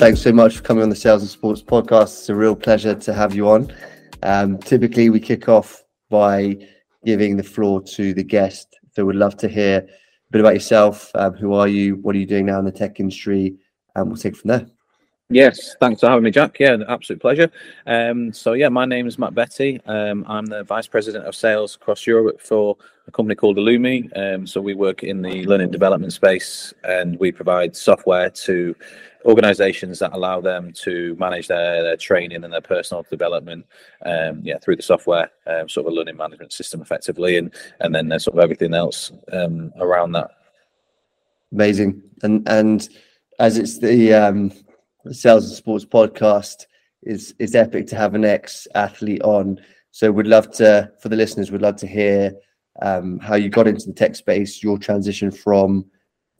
thanks so much for coming on the Sales and Sports podcast. It's a real pleasure to have you on. Um, typically, we kick off by giving the floor to the guest. So, we'd love to hear a bit about yourself. Um, who are you? What are you doing now in the tech industry? And we'll take it from there. Yes, thanks for having me, Jack. Yeah, absolute pleasure. Um, so, yeah, my name is Matt Betty. Um, I'm the Vice President of Sales across Europe for a company called Eloomi. Um, so, we work in the learning development space and we provide software to organizations that allow them to manage their, their training and their personal development um, yeah through the software um, sort of a learning management system effectively and and then there's sort of everything else um, around that. Amazing. And and as it's the um, sales and sports podcast is is epic to have an ex athlete on. So we'd love to for the listeners we'd love to hear um, how you got into the tech space your transition from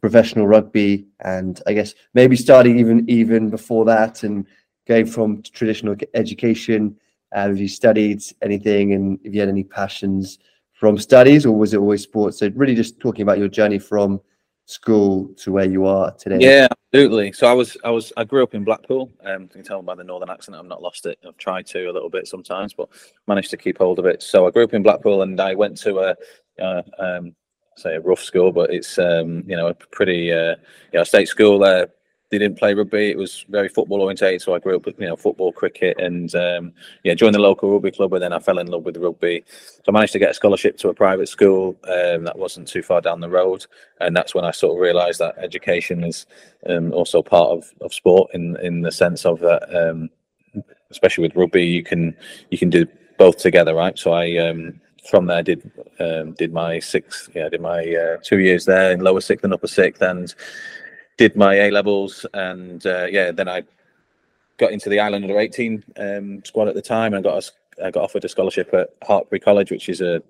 professional rugby and I guess maybe starting even even before that and going from traditional education. Uh, have you studied anything and if you had any passions from studies or was it always sports? So really just talking about your journey from school to where you are today. Yeah, absolutely. So I was I was I grew up in Blackpool. Um, you can tell by the northern accent I've not lost it. I've tried to a little bit sometimes, but managed to keep hold of it. So I grew up in Blackpool and I went to a uh, um, say a rough school, but it's um, you know a pretty uh, you know state school. there. They didn't play rugby; it was very football orientated. So I grew up with you know football, cricket, and um, yeah, joined the local rugby club. And then I fell in love with rugby. So I managed to get a scholarship to a private school um, that wasn't too far down the road, and that's when I sort of realised that education is um, also part of, of sport in in the sense of that, um, especially with rugby, you can you can do both together, right? So I um, from there did um, did my six yeah did my uh, two years there in lower sixth and upper sixth and did my A levels and uh, yeah then I got into the Ireland under 18 um, squad at the time and got a, I got offered a scholarship at Hartpury College which is a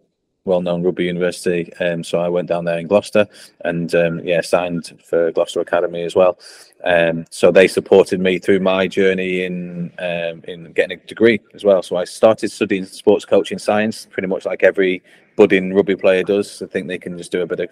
well-known rugby university. Um, so I went down there in Gloucester and um, yeah, signed for Gloucester Academy as well. Um, so they supported me through my journey in um, in getting a degree as well. So I started studying sports coaching science, pretty much like every budding rugby player does. I think they can just do a bit of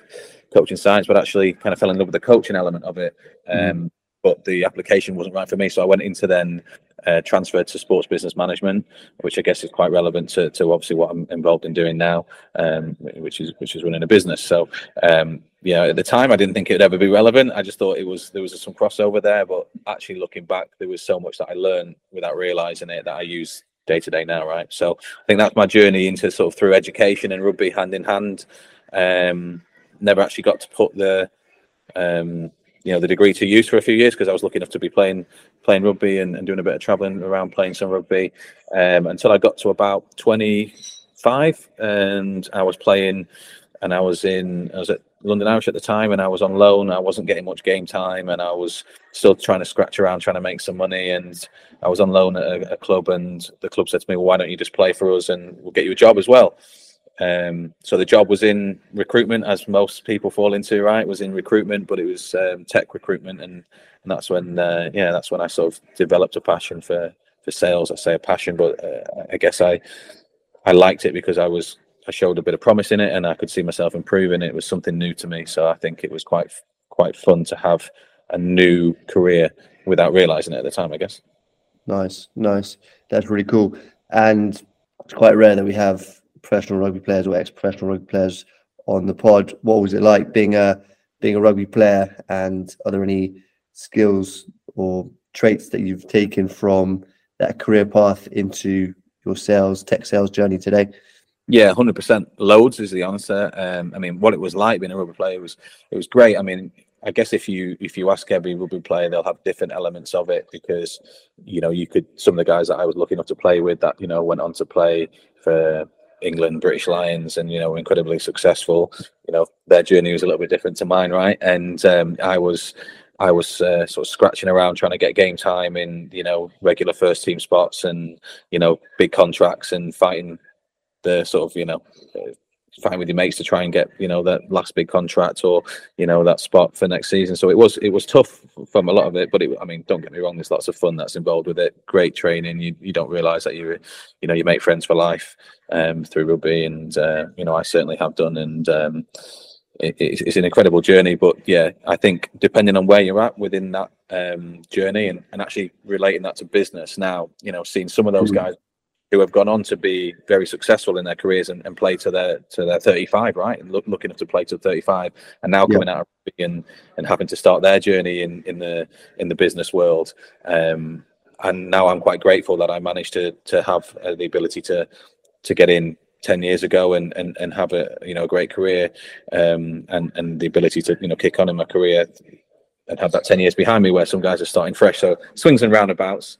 coaching science, but actually kind of fell in love with the coaching element of it. Mm. But the application wasn't right for me, so I went into then uh, transferred to sports business management, which I guess is quite relevant to, to obviously what I'm involved in doing now, um, which is which is running a business. So um, yeah, at the time I didn't think it would ever be relevant. I just thought it was there was some crossover there, but actually looking back, there was so much that I learned without realizing it that I use day to day now, right? So I think that's my journey into sort of through education and rugby hand in hand. Um, never actually got to put the um, you know the degree to use for a few years because I was lucky enough to be playing playing rugby and, and doing a bit of travelling around playing some rugby um, until I got to about 25 and I was playing and I was in I was at London Irish at the time and I was on loan. I wasn't getting much game time and I was still trying to scratch around trying to make some money and I was on loan at a, a club and the club said to me well, why don't you just play for us and we'll get you a job as well um, so the job was in recruitment, as most people fall into, right? Was in recruitment, but it was um, tech recruitment, and, and that's when, uh, yeah, that's when I sort of developed a passion for for sales. I say a passion, but uh, I guess I I liked it because I was I showed a bit of promise in it, and I could see myself improving. It was something new to me, so I think it was quite quite fun to have a new career without realizing it at the time. I guess. Nice, nice. That's really cool, and it's quite rare that we have professional rugby players or ex-professional rugby players on the pod. What was it like being a being a rugby player, and are there any skills or traits that you've taken from that career path into your sales tech sales journey today? Yeah, hundred percent. Loads is the answer. Um, I mean, what it was like being a rugby player was it was great. I mean, I guess if you if you ask every rugby player, they'll have different elements of it because you know you could some of the guys that I was lucky enough to play with that you know went on to play for England, British Lions, and you know, incredibly successful. You know, their journey was a little bit different to mine, right? And um, I was, I was uh, sort of scratching around trying to get game time in you know regular first team spots and you know big contracts and fighting the sort of you know fighting with your mates to try and get you know that last big contract or you know that spot for next season. So it was it was tough from a lot of it, but it, I mean, don't get me wrong. There's lots of fun that's involved with it. Great training. You you don't realise that you you know you make friends for life um, through rugby, and uh, you know I certainly have done. And um, it, it's, it's, an incredible journey. But yeah, I think depending on where you're at within that um, journey and, and actually relating that to business now, you know, seeing some of those mm-hmm. guys who have gone on to be very successful in their careers and, and play to their to their 35 right? And look, looking to play to 35 and now coming yeah. out and and having to start their journey in in the in the business world. Um, and now I'm quite grateful that I managed to to have uh, the ability to to get in 10 years ago and and, and have a you know a great career um, and and the ability to you know kick on in my career and have that 10 years behind me where some guys are starting fresh. So swings and roundabouts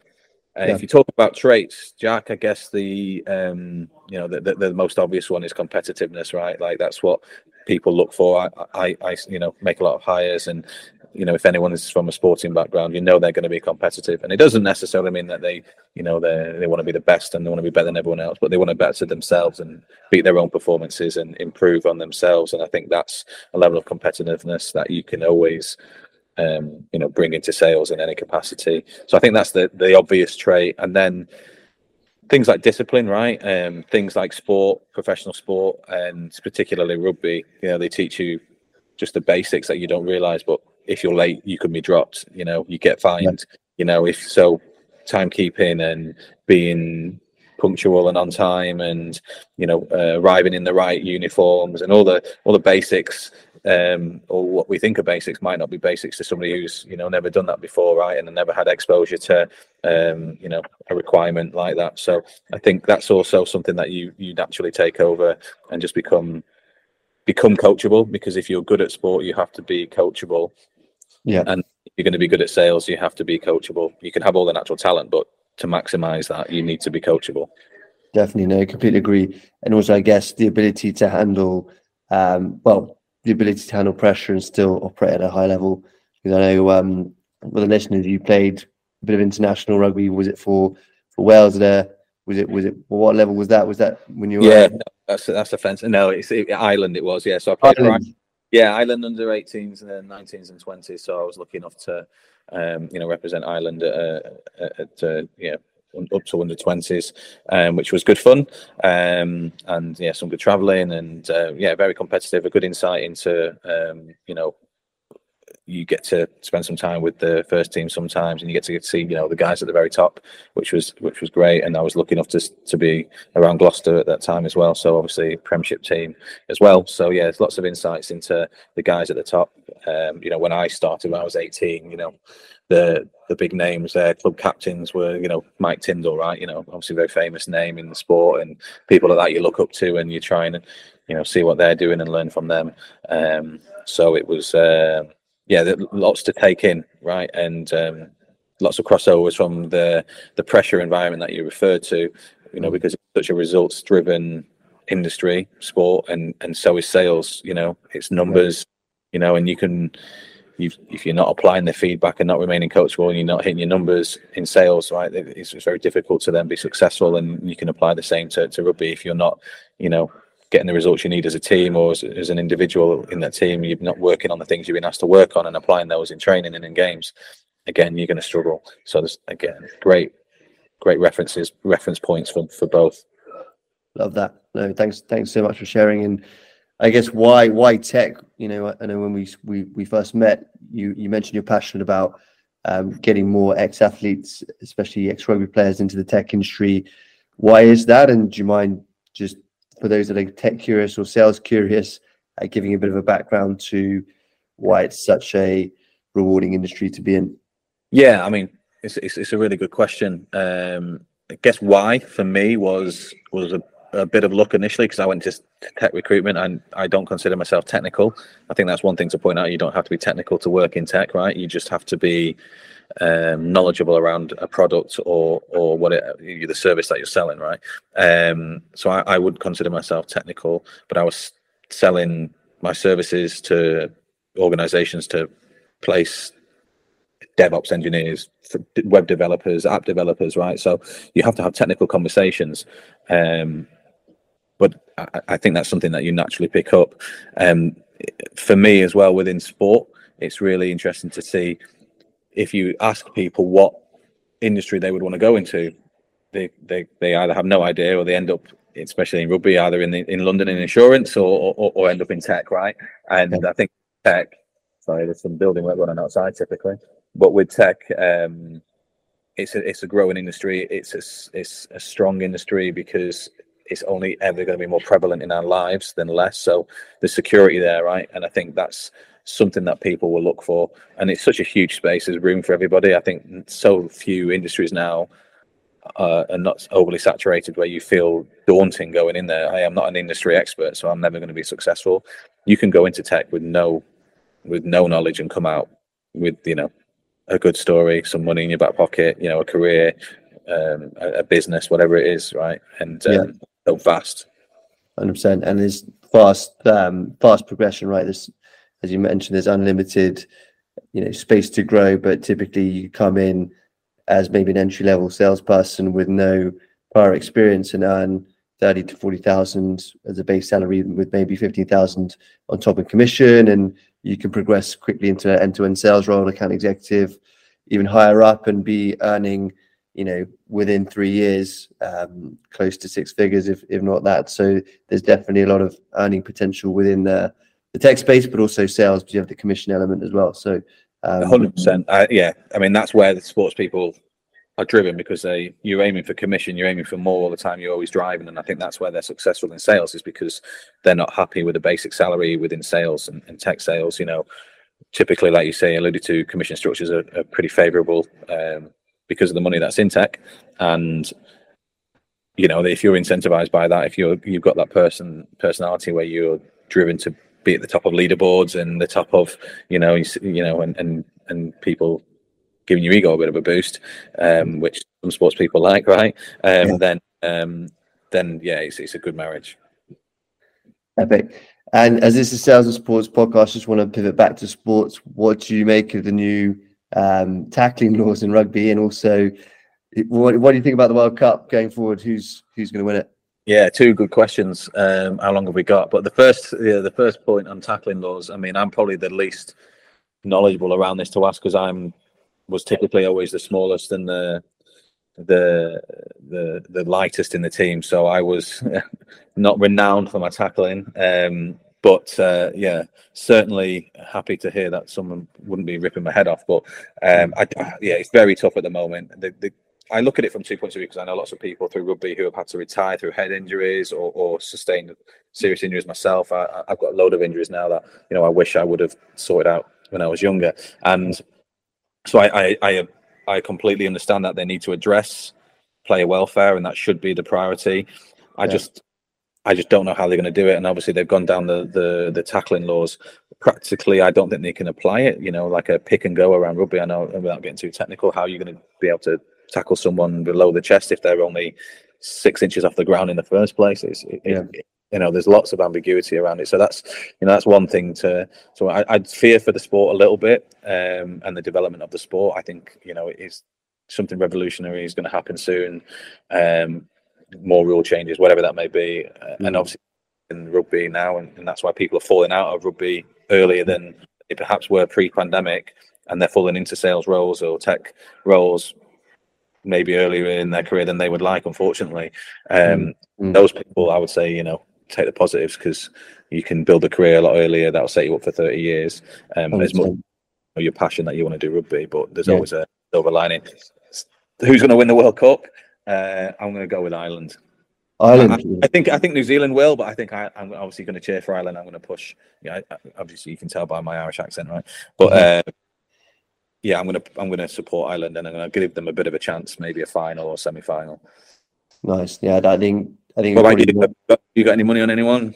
uh, yeah. If you talk about traits, Jack, I guess the um, you know the, the, the, most obvious one is competitiveness, right? Like that's what people look for. I, I, I, you know make a lot of hires, and you know if anyone is from a sporting background, you know they're going to be competitive, and it doesn't necessarily mean that they you know they they want to be the best and they want to be better than everyone else, but they want to better themselves and beat their own performances and improve on themselves. And I think that's a level of competitiveness that you can always um, you know, bring into sales in any capacity. So I think that's the the obvious trait, and then things like discipline, right? Um, things like sport, professional sport, and particularly rugby. You know, they teach you just the basics that you don't realize. But if you're late, you can be dropped. You know, you get fined. Yeah. You know, if so, timekeeping and being punctual and on time and you know uh, arriving in the right uniforms and all the all the basics um, or what we think are basics might not be basics to somebody who's you know never done that before right and never had exposure to um, you know a requirement like that so i think that's also something that you you naturally take over and just become become coachable because if you're good at sport you have to be coachable yeah and you're going to be good at sales you have to be coachable you can have all the natural talent but to maximize that, you need to be coachable. Definitely, no, I completely agree. And also, I guess the ability to handle, um, well, the ability to handle pressure and still operate at a high level. Because I know, um, for the listeners, you played a bit of international rugby. Was it for for Wales there? Was it was it what level was that? Was that when you were? Yeah, no, that's that's offensive. No, it's it, Ireland. It was yeah. So I played Ireland. Yeah, Ireland under 18s and then 19s and 20s. So I was lucky enough to um, you know, represent Ireland at, uh, at uh, yeah, up to under 20s, um, which was good fun. Um, and yeah, some good traveling and uh, yeah, very competitive, a good insight into, um, you know, you get to spend some time with the first team sometimes, and you get to see you know the guys at the very top, which was which was great. And I was lucky enough to to be around Gloucester at that time as well. So obviously Premiership team as well. So yeah, there's lots of insights into the guys at the top. Um, you know, when I started when I was 18, you know, the the big names there, club captains were you know Mike Tindall, right? You know, obviously very famous name in the sport, and people like that you look up to, and you try and you know see what they're doing and learn from them. Um, so it was. Uh, yeah, lots to take in, right? And um, lots of crossovers from the the pressure environment that you referred to, you know, mm. because it's such a results driven industry, sport, and and so is sales. You know, it's numbers, you know, and you can. you if you're not applying the feedback and not remaining coachable and you're not hitting your numbers in sales, right, it's, it's very difficult to then be successful. And you can apply the same to, to rugby if you're not, you know, getting the results you need as a team or as, as, an individual in that team, you're not working on the things you've been asked to work on and applying those in training and in games, again, you're going to struggle. So there's again great, great references, reference points for for both. Love that. No, thanks, thanks so much for sharing. And I guess why why tech? You know, I know when we we we first met, you you mentioned you're passionate about um, getting more ex athletes, especially ex rugby players, into the tech industry. Why is that? And do you mind just for those that are tech curious or sales curious, uh, giving a bit of a background to why it's such a rewarding industry to be in? Yeah, I mean, it's it's, it's a really good question. Um, I guess why for me was was a, a bit of luck initially because I went to tech recruitment and I don't consider myself technical. I think that's one thing to point out. You don't have to be technical to work in tech, right? You just have to be um, knowledgeable around a product or or what it, the service that you're selling, right? Um, so I, I would consider myself technical, but I was selling my services to organizations to place DevOps engineers, web developers, app developers, right? So you have to have technical conversations. Um, but I, I, think that's something that you naturally pick up. Um, for me as well within sport, it's really interesting to see if you ask people what industry they would want to go into, they, they, they either have no idea or they end up especially in rugby, either in the, in London in insurance or, or, or end up in tech, right? And yeah. I think tech. Sorry, there's some building work going on outside typically, but with tech, um, it's a it's a growing industry. It's a, it's a strong industry because it's only ever going to be more prevalent in our lives than less. So the security there, right? And I think that's something that people will look for. And it's such a huge space. There's room for everybody. I think so few industries now uh, are not overly saturated where you feel daunting going in there. I am not an industry expert, so I'm never going to be successful. You can go into tech with no with no knowledge and come out with you know a good story, some money in your back pocket, you know, a career, um, a, a, business, whatever it is, right? And um, yeah. So vast. Hundred percent, and there's fast, um, fast progression, right? There's, as you mentioned, there's unlimited, you know, space to grow, but typically you come in as maybe an entry level salesperson with no prior experience and earn thirty to forty thousand as a base salary, with maybe fifteen thousand on top of commission, and you can progress quickly into an end-to-end sales role, account executive, even higher up, and be earning, you know, within three years, um, close to six figures, if if not that. So there's definitely a lot of earning potential within the the tech space, but also sales because you have the commission element as well. So um, hundred um, percent. Yeah, I mean that's where the sports people are driven because they you're aiming for commission, you're aiming for more all the time. You're always driving, and I think that's where they're successful in sales is because they're not happy with a basic salary within sales and, and tech sales. You know, typically, like you say, alluded to, commission structures are, are pretty favourable um, because of the money that's in tech, and you know if you're incentivized by that, if you're you've got that person personality where you're driven to be at the top of leaderboards and the top of you know you, you know and and and people giving your ego a bit of a boost, um, which some sports people like, right? Um, yeah. Then um, then yeah, it's, it's a good marriage. Epic. And as this is sales and sports podcast, just want to pivot back to sports. What do you make of the new um, tackling laws in rugby, and also what, what do you think about the World Cup going forward? Who's who's going to win it? Yeah, two good questions. Um, how long have we got? But the first, yeah, the first point on tackling laws. I mean, I'm probably the least knowledgeable around this to ask because I'm was typically always the smallest and the the the the lightest in the team. So I was not renowned for my tackling. Um, but uh, yeah, certainly happy to hear that someone wouldn't be ripping my head off. But um, I, yeah, it's very tough at the moment. The, the I look at it from two points of view because I know lots of people through rugby who have had to retire through head injuries or, or sustained serious injuries myself. I, have got a load of injuries now that you know I wish I would have sorted out when I was younger, and so I I, I, I completely understand that they need to address player welfare and that should be the priority. I yeah. just I just don't know how they're going to do it. And obviously they've gone down the, the the tackling laws. Practically, I don't think they can apply it. You know, like a pick and go around rugby. I know without getting too technical, how are you going to be able to tackle someone below the chest if they're only six inches off the ground in the first place. It's, it, yeah. it, you know, there's lots of ambiguity around it. So that's, you know, that's one thing to. So I, would fear for the sport a little bit um, and the development of the sport. I think you know it is something revolutionary is going to happen soon. Um, more rule changes, whatever that may be, uh, mm. and obviously in rugby now, and, and that's why people are falling out of rugby earlier than they perhaps were pre-pandemic, and they're falling into sales roles or tech roles maybe earlier in their career than they would like, unfortunately. Um, mm. Those people, I would say, you know, take the positives because you can build a career a lot earlier. That'll set you up for 30 years. Um, there's more your passion that you want to do rugby, but there's yeah. always a silver lining. Who's going to win the World Cup? Uh, I'm going to go with Ireland. Ireland. I, I, think I think New Zealand will, but I think I, am obviously going to cheer for Ireland. I'm going to push. Yeah, obviously you can tell by my Irish accent, right? But mm-hmm. uh, yeah, I'm gonna I'm gonna support Ireland and I'm gonna give them a bit of a chance, maybe a final or semi final. Nice. Yeah, I think I think. What you? You got any money on anyone?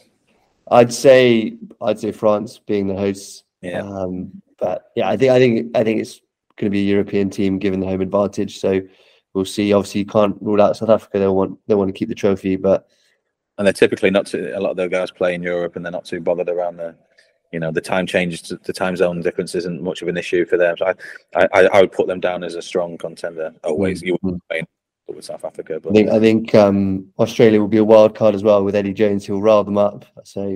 I'd say I'd say France being the hosts. Yeah. Um, but yeah, I think I think I think it's going to be a European team given the home advantage. So we'll see. Obviously, you can't rule out South Africa. They want they want to keep the trophy, but and they're typically not too. A lot of their guys play in Europe, and they're not too bothered around the you know the time changes the time zone difference isn't much of an issue for them so i i, I would put them down as a strong contender always mm-hmm. you would with south africa but i think i think um, australia will be a wild card as well with eddie jones who'll rile them up so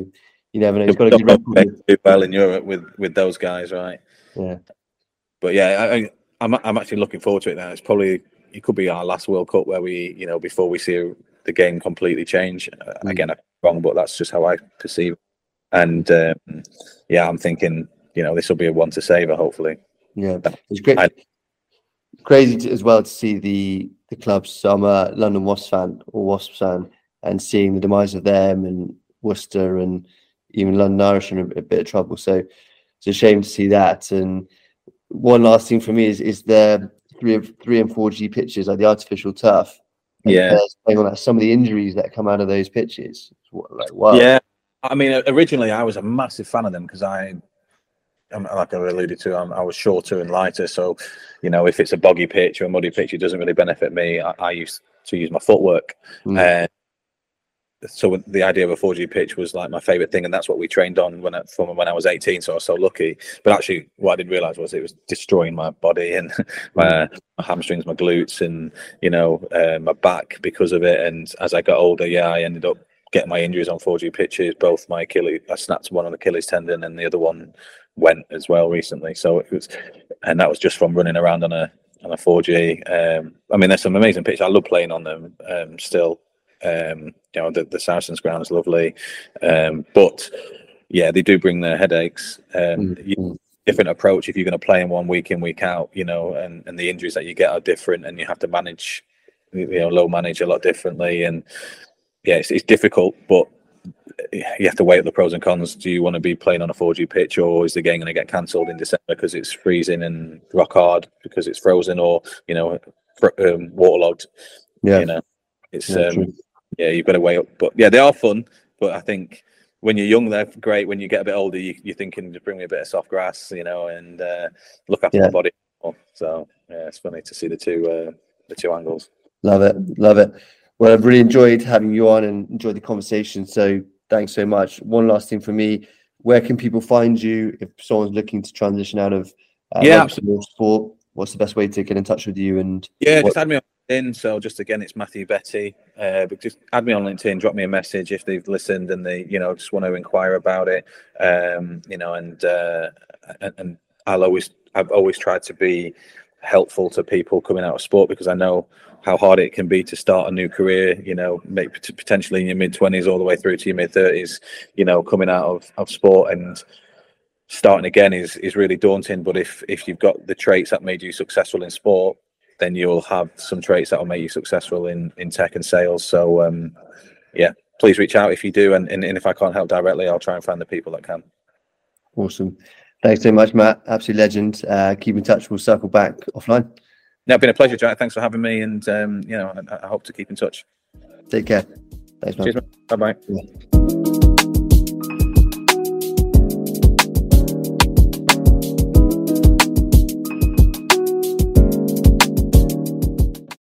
you never know he's got a good record do well in europe with with those guys right yeah but yeah I, I'm, I'm actually looking forward to it now it's probably it could be our last world cup where we you know before we see the game completely change. Mm. Again, I'm wrong, but that's just how I perceive. It. And um, yeah, I'm thinking, you know, this will be a one to savor, hopefully. Yeah, it's great. I, crazy to, as well to see the the clubs. So I'm a London Wasps fan or Wasps fan, and seeing the demise of them and Worcester and even London Irish in a, a bit of trouble. So it's a shame to see that. And one last thing for me is is the three of three and four G pitches, like the artificial turf. Yeah, playing on that, some of the injuries that come out of those pitches. Like, wow. Yeah, I mean, originally I was a massive fan of them because I, like I alluded to, I'm, i was shorter and lighter. So, you know, if it's a boggy pitch or a muddy pitch, it doesn't really benefit me. I, I used to use my footwork. Mm so the idea of a 4G pitch was like my favorite thing, and that's what we trained on when I, from when I was 18. So I was so lucky. But actually, what I didn't realize was it was destroying my body and my, my hamstrings, my glutes, and you know uh, my back because of it. And as I got older, yeah, I ended up getting my injuries on 4G pitches. Both my Achilles, I snapped one on Achilles tendon, and the other one went as well recently. So it was, and that was just from running around on a on a 4G. Um, I mean, there's some amazing pitches. I love playing on them um, still. Um, you know, the, the Saracens ground is lovely, um, but yeah, they do bring their headaches. Um, mm-hmm. different approach if you're going to play in one week in week out, you know, and, and the injuries that you get are different, and you have to manage, you know, low manage a lot differently, and yeah, it's, it's difficult, but you have to weigh up the pros and cons. Do you want to be playing on a 4G pitch, or is the game going to get cancelled in December because it's freezing and rock hard because it's frozen, or you know, um, waterlogged? Yeah, you know, it's yeah, um, yeah, you've got to weigh up. But yeah, they are fun. But I think when you're young, they're great. When you get a bit older, you, are thinking to bring me a bit of soft grass, you know, and uh, look after yeah. my body. So yeah, it's funny to see the two uh, the two angles. Love it, love it. Well, I've really enjoyed having you on and enjoyed the conversation. So thanks so much. One last thing for me: where can people find you if someone's looking to transition out of uh, yeah, sport? What's the best way to get in touch with you? And yeah, what... just add me on LinkedIn. So just again, it's Matthew Betty. Uh, but just add me on LinkedIn, drop me a message if they've listened and they, you know, just want to inquire about it. Um, you know, and, uh, and and I'll always, I've always tried to be helpful to people coming out of sport because I know how hard it can be to start a new career. You know, make potentially in your mid twenties all the way through to your mid thirties. You know, coming out of, of sport and starting again is is really daunting. But if if you've got the traits that made you successful in sport, then you'll have some traits that will make you successful in in tech and sales. So um, yeah, please reach out if you do, and, and, and if I can't help directly, I'll try and find the people that can. Awesome. Thanks so much, Matt. Absolute legend. Uh, keep in touch. We'll circle back offline. No, it's been a pleasure, Jack. Thanks for having me, and um, you know, I, I, hope to keep in touch. Take care. Thanks, man. Bye bye.